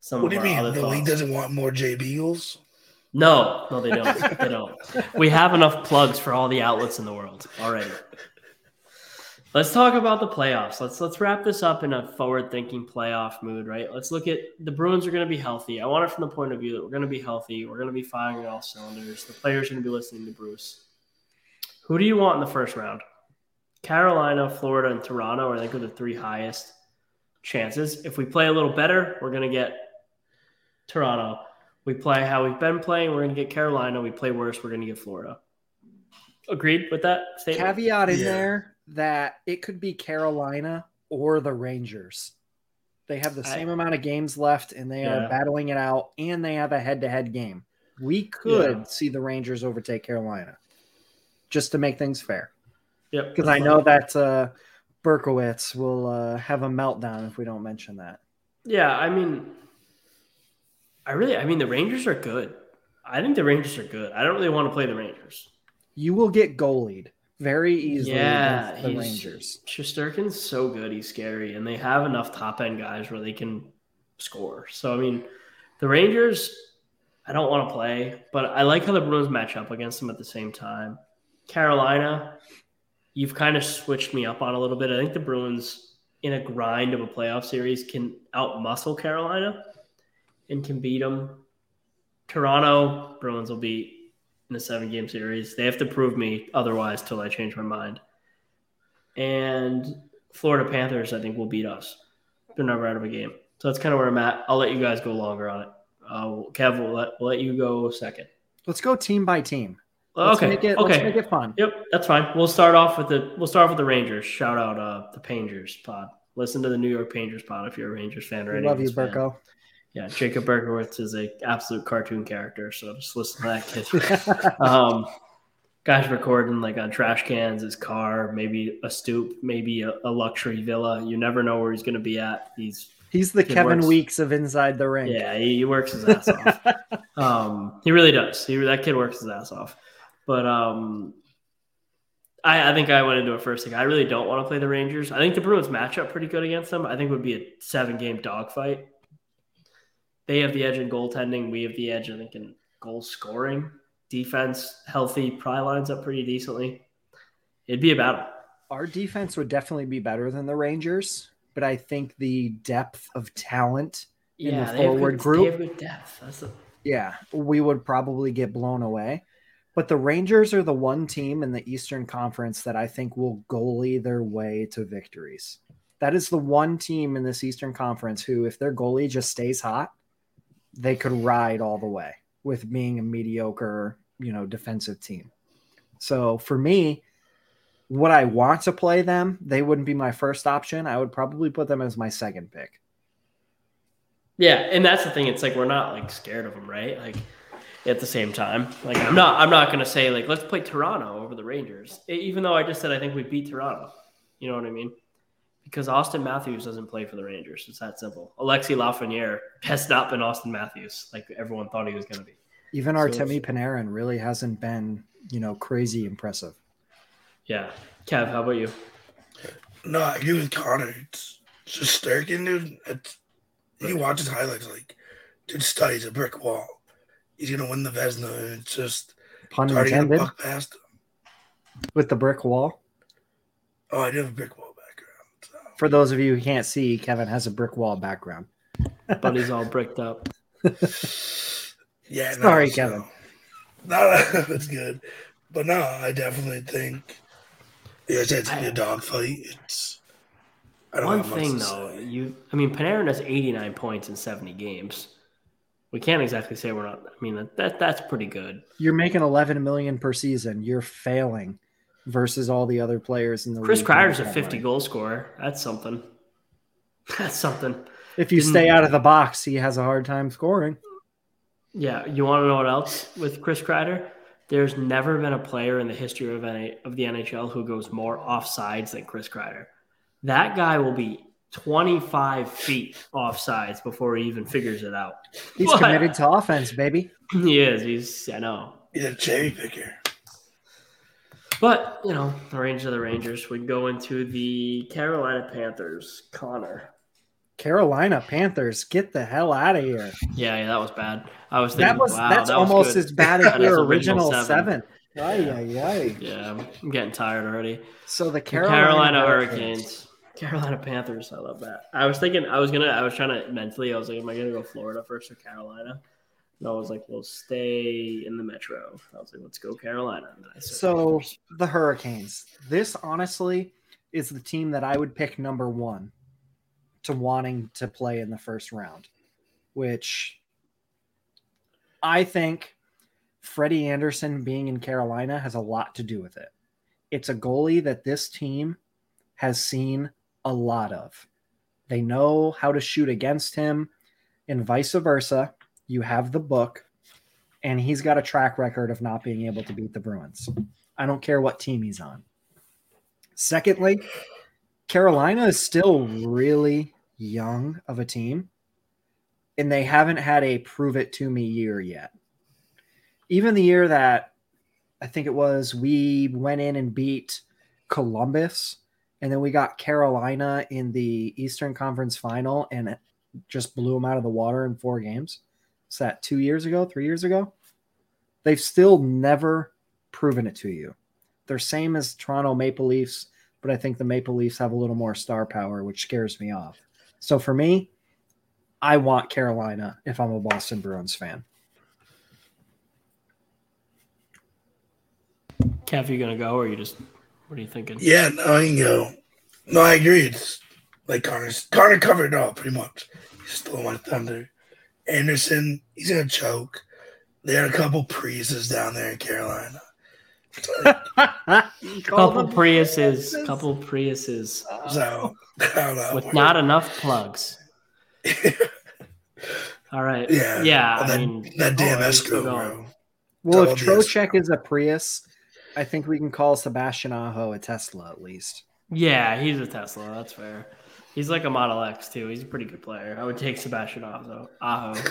Speaker 2: some. What do you mean? The thoughts. league doesn't want more Jay Beagles?
Speaker 1: No, no, they don't. they don't. We have enough plugs for all the outlets in the world already. Let's talk about the playoffs. Let's let's wrap this up in a forward-thinking playoff mood, right? Let's look at the Bruins are going to be healthy. I want it from the point of view that we're going to be healthy. We're going to be firing all cylinders. The players are going to be listening to Bruce. Who do you want in the first round? Carolina, Florida, and Toronto. I think are the three highest chances. If we play a little better, we're going to get Toronto. We play how we've been playing, we're going to get Carolina. We play worse, we're going to get Florida. Agreed with that statement?
Speaker 3: Caveat in yeah. there that it could be Carolina or the Rangers. They have the same I, amount of games left and they yeah. are battling it out and they have a head to head game. We could yeah. see the Rangers overtake Carolina just to make things fair.
Speaker 1: Yep.
Speaker 3: Because I know that uh, Berkowitz will uh, have a meltdown if we don't mention that.
Speaker 1: Yeah. I mean, I really, I mean, the Rangers are good. I think the Rangers are good. I don't really want to play the Rangers.
Speaker 3: You will get goalied very easily yeah, the Rangers.
Speaker 1: Shesterkin's so good, he's scary, and they have enough top end guys where they can score. So I mean, the Rangers, I don't want to play, but I like how the Bruins match up against them at the same time. Carolina, you've kind of switched me up on a little bit. I think the Bruins, in a grind of a playoff series, can outmuscle Carolina and can beat them. Toronto, Bruins will beat in a seven game series. They have to prove me otherwise till I change my mind. And Florida Panthers, I think, will beat us. They're never out of a game. So that's kind of where I'm at. I'll let you guys go longer on it. Uh, Kev, we'll let, we'll let you go second.
Speaker 3: Let's go team by team. Let's
Speaker 1: okay.
Speaker 3: Make it,
Speaker 1: okay.
Speaker 3: Let's make it fun.
Speaker 1: Yep, that's fine. We'll start off with the we'll start off with the Rangers. Shout out uh the Rangers pod. Listen to the New York Rangers pod if you're a Rangers fan or
Speaker 3: We
Speaker 1: any
Speaker 3: love you,
Speaker 1: Burko. fan. Yeah, Jacob Berkowitz is a absolute cartoon character, so just listen to that kid. um, guys recording like on trash cans, his car, maybe a stoop, maybe a, a luxury villa. You never know where he's going to be at. He's
Speaker 3: He's the
Speaker 1: Kid
Speaker 3: Kevin
Speaker 1: works.
Speaker 3: Weeks of Inside the Rink.
Speaker 1: yeah, he, he works his ass off. Um, he really does. He that kid works his ass off. But um, I, I think I went into it first. Like, I really don't want to play the Rangers. I think the Bruins match up pretty good against them. I think it would be a seven game dogfight. They have the edge in goaltending. We have the edge, I think, in goal scoring. Defense, healthy, probably lines up pretty decently. It'd be a battle.
Speaker 3: Our defense would definitely be better than the Rangers, but I think the depth of talent, In the
Speaker 1: they have
Speaker 3: forward
Speaker 1: good,
Speaker 3: group?
Speaker 1: They have good depth. That's the,
Speaker 3: yeah, we would probably get blown away. But the Rangers are the one team in the Eastern Conference that I think will goalie their way to victories. That is the one team in this Eastern Conference who, if their goalie just stays hot, they could ride all the way with being a mediocre, you know, defensive team. So for me, would I want to play them? They wouldn't be my first option. I would probably put them as my second pick.
Speaker 1: Yeah, and that's the thing. It's like we're not like scared of them, right? Like at the same time, like I'm not. I'm not gonna say like let's play Toronto over the Rangers, even though I just said I think we beat Toronto. You know what I mean? Because Auston Matthews doesn't play for the Rangers. It's that simple. Alexi Lafreniere has not been Auston Matthews like everyone thought he was gonna be.
Speaker 3: Even
Speaker 1: So
Speaker 3: Artemi Panarin really hasn't been, you know, crazy impressive.
Speaker 1: Yeah, Kev, how about you?
Speaker 2: No, I agree with Connor. It's just Sturgeon, dude. It's, you watch his highlights, like, dude, studies a brick wall. He's gonna win the Vezina. and It's just
Speaker 3: Pun
Speaker 2: it's hard to a
Speaker 3: intended
Speaker 2: buck past him.
Speaker 3: with the brick wall.
Speaker 2: Oh, I do have a brick wall background. So.
Speaker 3: For those of you who can't see, Kevin has a brick wall background.
Speaker 1: But he's all bricked up.
Speaker 2: Yeah, no,
Speaker 3: Sorry,
Speaker 2: so-
Speaker 3: Kevin.
Speaker 2: No, that's good. But no, I definitely think. Yeah, it's, it's gonna be a dogfight. It's. I don't
Speaker 1: One
Speaker 2: have
Speaker 1: thing though,
Speaker 2: say.
Speaker 1: you I mean Panarin has 89 points in 70 games. We can't exactly say we're not. I mean that, that that's pretty good.
Speaker 3: You're making 11 million per season. You're failing versus all the other players in the
Speaker 1: Chris
Speaker 3: league.
Speaker 1: Kreider's a 50
Speaker 3: way.
Speaker 1: goal scorer. That's something. That's something.
Speaker 3: If you
Speaker 1: didn't-
Speaker 3: stay out of the box, he has a hard time scoring.
Speaker 1: Yeah, you want to know what else with Chris Kreider? There's never been a player in the history of NA, of the NHL who goes more offsides than Chris Kreider. That guy will be 25 feet offsides before he even figures it out.
Speaker 3: He's
Speaker 1: What?
Speaker 3: committed to offense, baby.
Speaker 1: He is. He's. I know.
Speaker 2: He's a cherry picker.
Speaker 1: But, you know, the range of the Rangers. We go into the Carolina Panthers. Connor.
Speaker 3: Carolina Panthers, get the hell out of here.
Speaker 1: Yeah, yeah, that was bad. I was thinking,
Speaker 3: That was
Speaker 1: wow,
Speaker 3: that's
Speaker 1: that
Speaker 3: almost as bad as your
Speaker 1: original
Speaker 3: original
Speaker 1: seven.
Speaker 3: seven. Ay, ay, ay.
Speaker 1: Yeah, I'm getting tired already.
Speaker 3: So the
Speaker 1: The
Speaker 3: Carolina,
Speaker 1: Carolina,
Speaker 3: Hurricanes.
Speaker 1: Hurricanes. Carolina Panthers. I love that. I was thinking, I was gonna, I was trying to mentally, I was like, am I gonna go Florida first or Carolina? And I was like, we'll stay in the Metro. I was like, let's go Carolina. And I said
Speaker 3: So the Hurricanes. This honestly is the team that I would pick number one to wanting to play in the first round, which I think Freddie Andersen being in Carolina has a lot to do with it. It's a goalie that this team has seen a lot of. They know how to shoot against him, and vice versa. You have the book, and he's got a track record of not being able to beat the Bruins. I don't care what team he's on. Secondly, Carolina is still really young of a team, and they haven't had a prove it to me year yet. Even the year that I think it was, we went in and beat Columbus, and then we got Carolina in the Eastern Conference final and just blew them out of the water in four games. What's that? Two years ago, three years ago. They've still never proven it to you. They're same as Toronto Maple Leafs, but I think the Maple Leafs have a little more star power, which scares me off. So for me, I want Carolina if I'm a Boston Bruins fan.
Speaker 1: Kev, you gonna go or you just what are you thinking?
Speaker 2: Yeah, no, I can go. No, I agree. It's like Connor's Connor covered it all pretty much. He's still my thunder. Andersen, he's gonna choke. They had a couple Priuses down there in Carolina.
Speaker 1: couple Priuses, couple Priuses.
Speaker 2: Uh, so I don't know.
Speaker 1: with not enough plugs. All right.
Speaker 2: Yeah.
Speaker 1: Yeah.
Speaker 2: Well,
Speaker 1: I
Speaker 2: that,
Speaker 1: mean,
Speaker 2: that damn
Speaker 1: oh,
Speaker 2: escrow, bro.
Speaker 3: Well, if
Speaker 2: Double the
Speaker 3: Trocheck is a Prius, I think we can call Sebastian Aho a Tesla at least.
Speaker 1: Yeah, he's a Tesla. That's fair. He's like a Model X too. He's a pretty good player. I would take Sebastian Aho. Aho.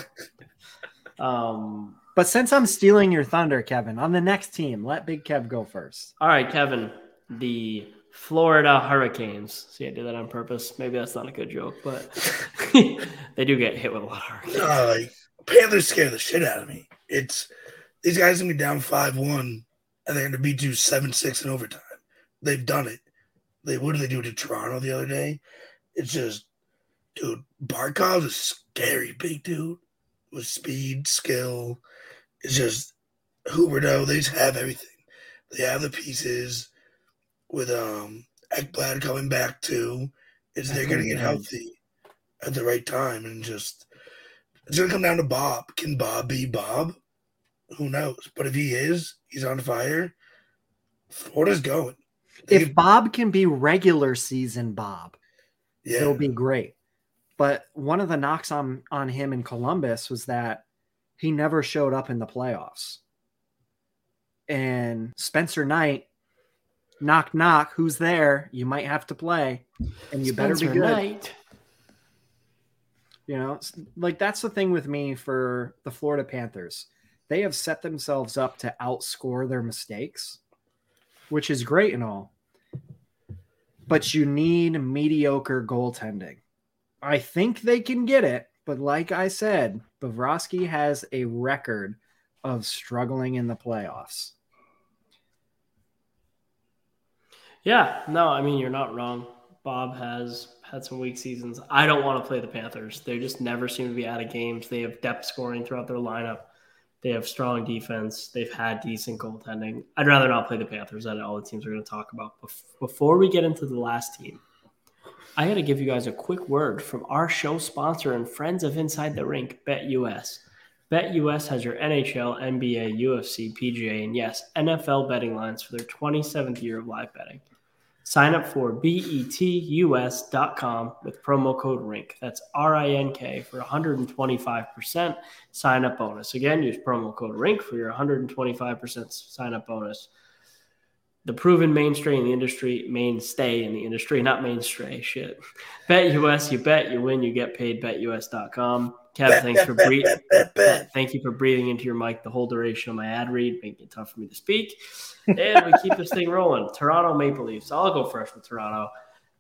Speaker 1: um.
Speaker 3: But since I'm stealing your thunder, Kevin, on the next team, let Big Kev go first.
Speaker 1: All right, Kevin. The Florida Hurricanes. See, I did that on purpose. Maybe that's not a good joke, but they do get hit with a lot of hurricanes.
Speaker 2: No, like Panthers scare the shit out of me. It's these guys gonna be down five one, and they're gonna beat you seven six in overtime. They've done it. They what did they do to Toronto the other day? It's just, dude, Barkov is scary, big dude with speed, skill. It's just Huberdeau. They just have everything. They have the pieces with um Ekblad coming back too. Is they're gonna get healthy at the right time and just it's gonna come down to Bob. Can Bob be Bob? Who knows? But if he is, he's on fire. Florida's going. They
Speaker 3: If Bob can be regular season Bob,
Speaker 2: yeah,
Speaker 3: it'll be great. But one of the knocks on on him in Columbus was that he never showed up in the playoffs. And Spencer Knight, knock knock, who's there? You might have to play, and you better be good.
Speaker 1: Knight.
Speaker 3: You know, like that's the thing with me for the Florida Panthers. They have set themselves up to outscore their mistakes, which is great and all. But you need mediocre goaltending. I think they can get it, but like I said, Bobrovsky has a record of struggling in the playoffs.
Speaker 1: Yeah, no, I mean you're not wrong. Bob has had some weak seasons. I don't want to play the Panthers. They just never seem to be out of games. They have depth scoring throughout their lineup. They have strong defense. They've had decent goaltending. I'd rather not play the Panthers than all the teams we're going to talk about. Bef- Before we get into the last team, I got to give you guys a quick word from our show sponsor and friends of Inside the Rink, BetUS. BetUS has your NHL, NBA, UFC, PGA, and yes, NFL betting lines for their 27th year of live betting. Sign up for betus.com with promo code RINK. That's R I N K for 125% sign up bonus. Again, use promo code RINK for your 125% sign up bonus. The proven mainstay in the industry, mainstay in the industry, not mainstay. Shit. Bet US, you bet, you win, you get paid. BetUS.com. Kev, thanks for breathing. Thank you for breathing into your mic the whole duration of my ad read, making it tough for me to speak. And we keep this thing rolling. Toronto Maple Leafs. I'll go first with Toronto.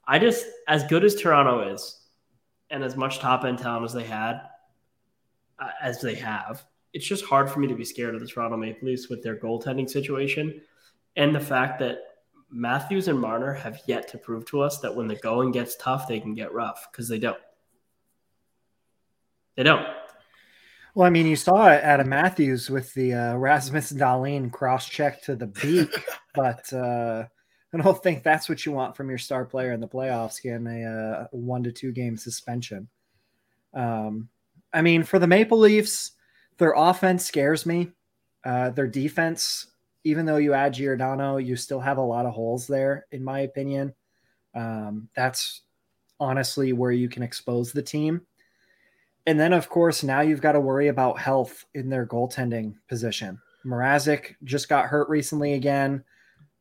Speaker 1: I just, as good as Toronto is, and as much top end talent as they had, uh, as they have, it's just hard for me to be scared of the Toronto Maple Leafs with their goaltending situation and the fact that Matthews and Marner have yet to prove to us that when the going gets tough, they can get rough because they don't. They don't.
Speaker 3: Well, I mean, you saw it Adam Matthews with the uh, Rasmus Dahlin cross check to the beak, but uh, I don't think that's what you want from your star player in the playoffs, getting a, uh one to two game suspension. Um, I mean, for the Maple Leafs, their offense scares me. Uh, their defense, even though you add Giordano, you still have a lot of holes there, in my opinion. Um, that's honestly where you can expose the team. And then, of course, now you've got to worry about health in their goaltending position. Mrazek just got hurt recently again.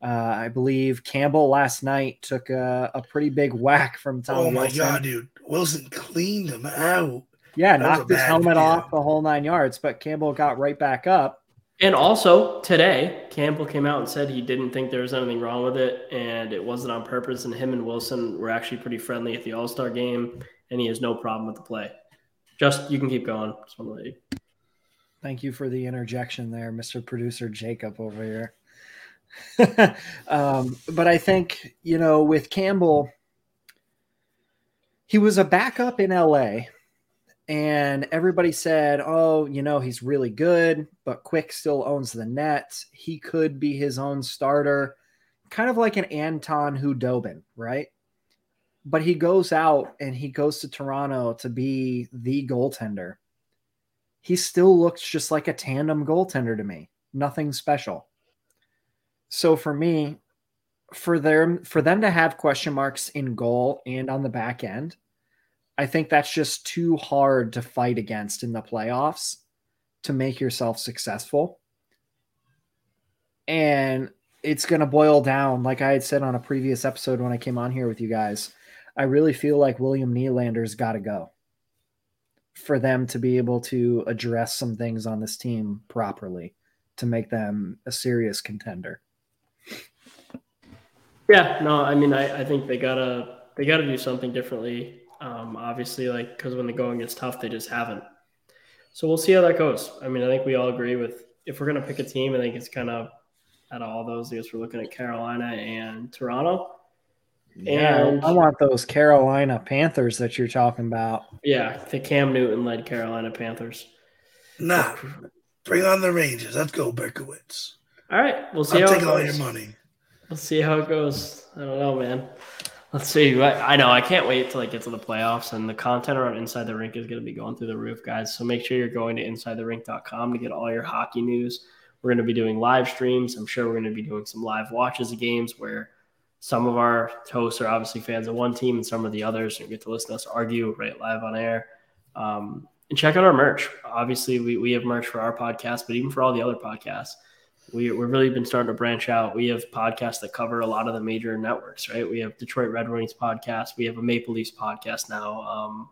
Speaker 3: Uh, I believe Campbell last night took a, a pretty big whack from Tom Wilson.
Speaker 2: Oh my
Speaker 3: Wilson.
Speaker 2: god, dude! Wilson cleaned him out.
Speaker 3: Yeah,
Speaker 2: That
Speaker 3: knocked his helmet
Speaker 2: deal.
Speaker 3: off the whole nine yards, but Campbell got right back up.
Speaker 1: And also today, Campbell came out and said he didn't think there was anything wrong with it, and it wasn't on purpose. And him and Wilson were actually pretty friendly at the All Star game, and he has no problem with the play. Just you can keep going.
Speaker 3: Thank you for the interjection there, Mr. Producer Jacob over here. um, but I think, you know, with Campbell, he was a backup in LA, and everybody said, oh, you know, he's really good, but Quick still owns the Nets. He could be his own starter, kind of like an Anton Khudobin, right? But he goes out and he goes to Toronto to be the goaltender he still looks just like a tandem goaltender to me. Nothing special. So for me, for them for them to have question marks in goal and on the back end, I think that's just too hard to fight against in the playoffs to make yourself successful. And it's going to boil down, like I had said on a previous episode when I came on here with you guys. I really feel like William Nylander's got to go for them to be able to address some things on this team properly to make them a serious contender.
Speaker 1: Yeah, no, I mean, I, I think they gotta they gotta do something differently. Um, obviously, like because when the going gets tough, they just haven't. So we'll see how that goes. I mean, I think we all agree with if we're gonna pick a team, I think it's kind of out of all those, I guess we're looking at Carolina and Toronto.
Speaker 3: Yeah, and I want those Carolina Panthers that you're talking about.
Speaker 1: Yeah, the Cam Newton led Carolina Panthers.
Speaker 2: Nah, bring on the Rangers. Let's go, Berkowitz.
Speaker 1: All right, we'll see.
Speaker 2: I'll take all your money.
Speaker 1: We'll see how it goes. I don't know, man. Let's see. I, I know I can't wait to like get to the playoffs, and the content around Inside the Rink is going to be going through the roof, guys. So make sure you're going to InsideTheRink.com to get all your hockey news. We're going to be doing live streams. I'm sure we're going to be doing some live watches of games where some of our hosts are obviously fans of one team and some of the others. And get to listen to us argue right live on air. Um, and check out our merch. Obviously, we, we have merch for our podcast, but even for all the other podcasts, we, we've really been starting to branch out. We have podcasts that cover a lot of the major networks, right? We have Detroit Red Wings podcast. We have a Maple Leafs podcast now. Um,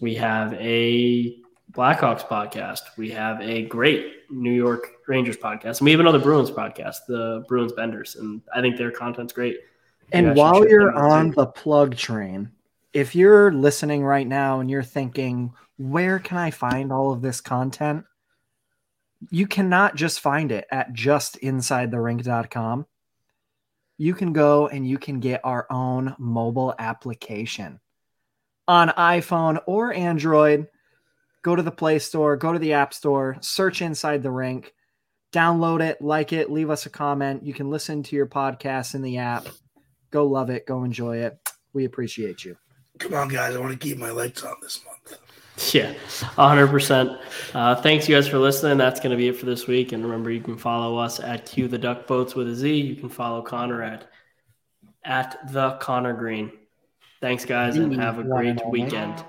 Speaker 1: we have a Blackhawks podcast. We have a great New York Rangers podcast. And we have another Bruins podcast, the Bruins Benders. And I think their content's great.
Speaker 3: And while you're on the plug train, if you're listening right now and you're thinking, where can I find all of this content? You cannot just find it at justinsidetherink.com. You can go and you can get our own mobile application on iPhone or Android go to the Play Store, go to the App Store, search Inside the Rink, download it, like it, leave us a comment. You can listen to your podcast in the app. Go love it, go enjoy it. We appreciate you.
Speaker 2: Come on, guys. I want to keep my lights on this month.
Speaker 1: Yeah, 100%. Uh, thanks, you guys, for listening. That's going to be it for this week. And remember, you can follow us at Q the Duck Boats with a Z. You can follow Connor at at the Connor Green. Thanks, guys, and have a great weekend.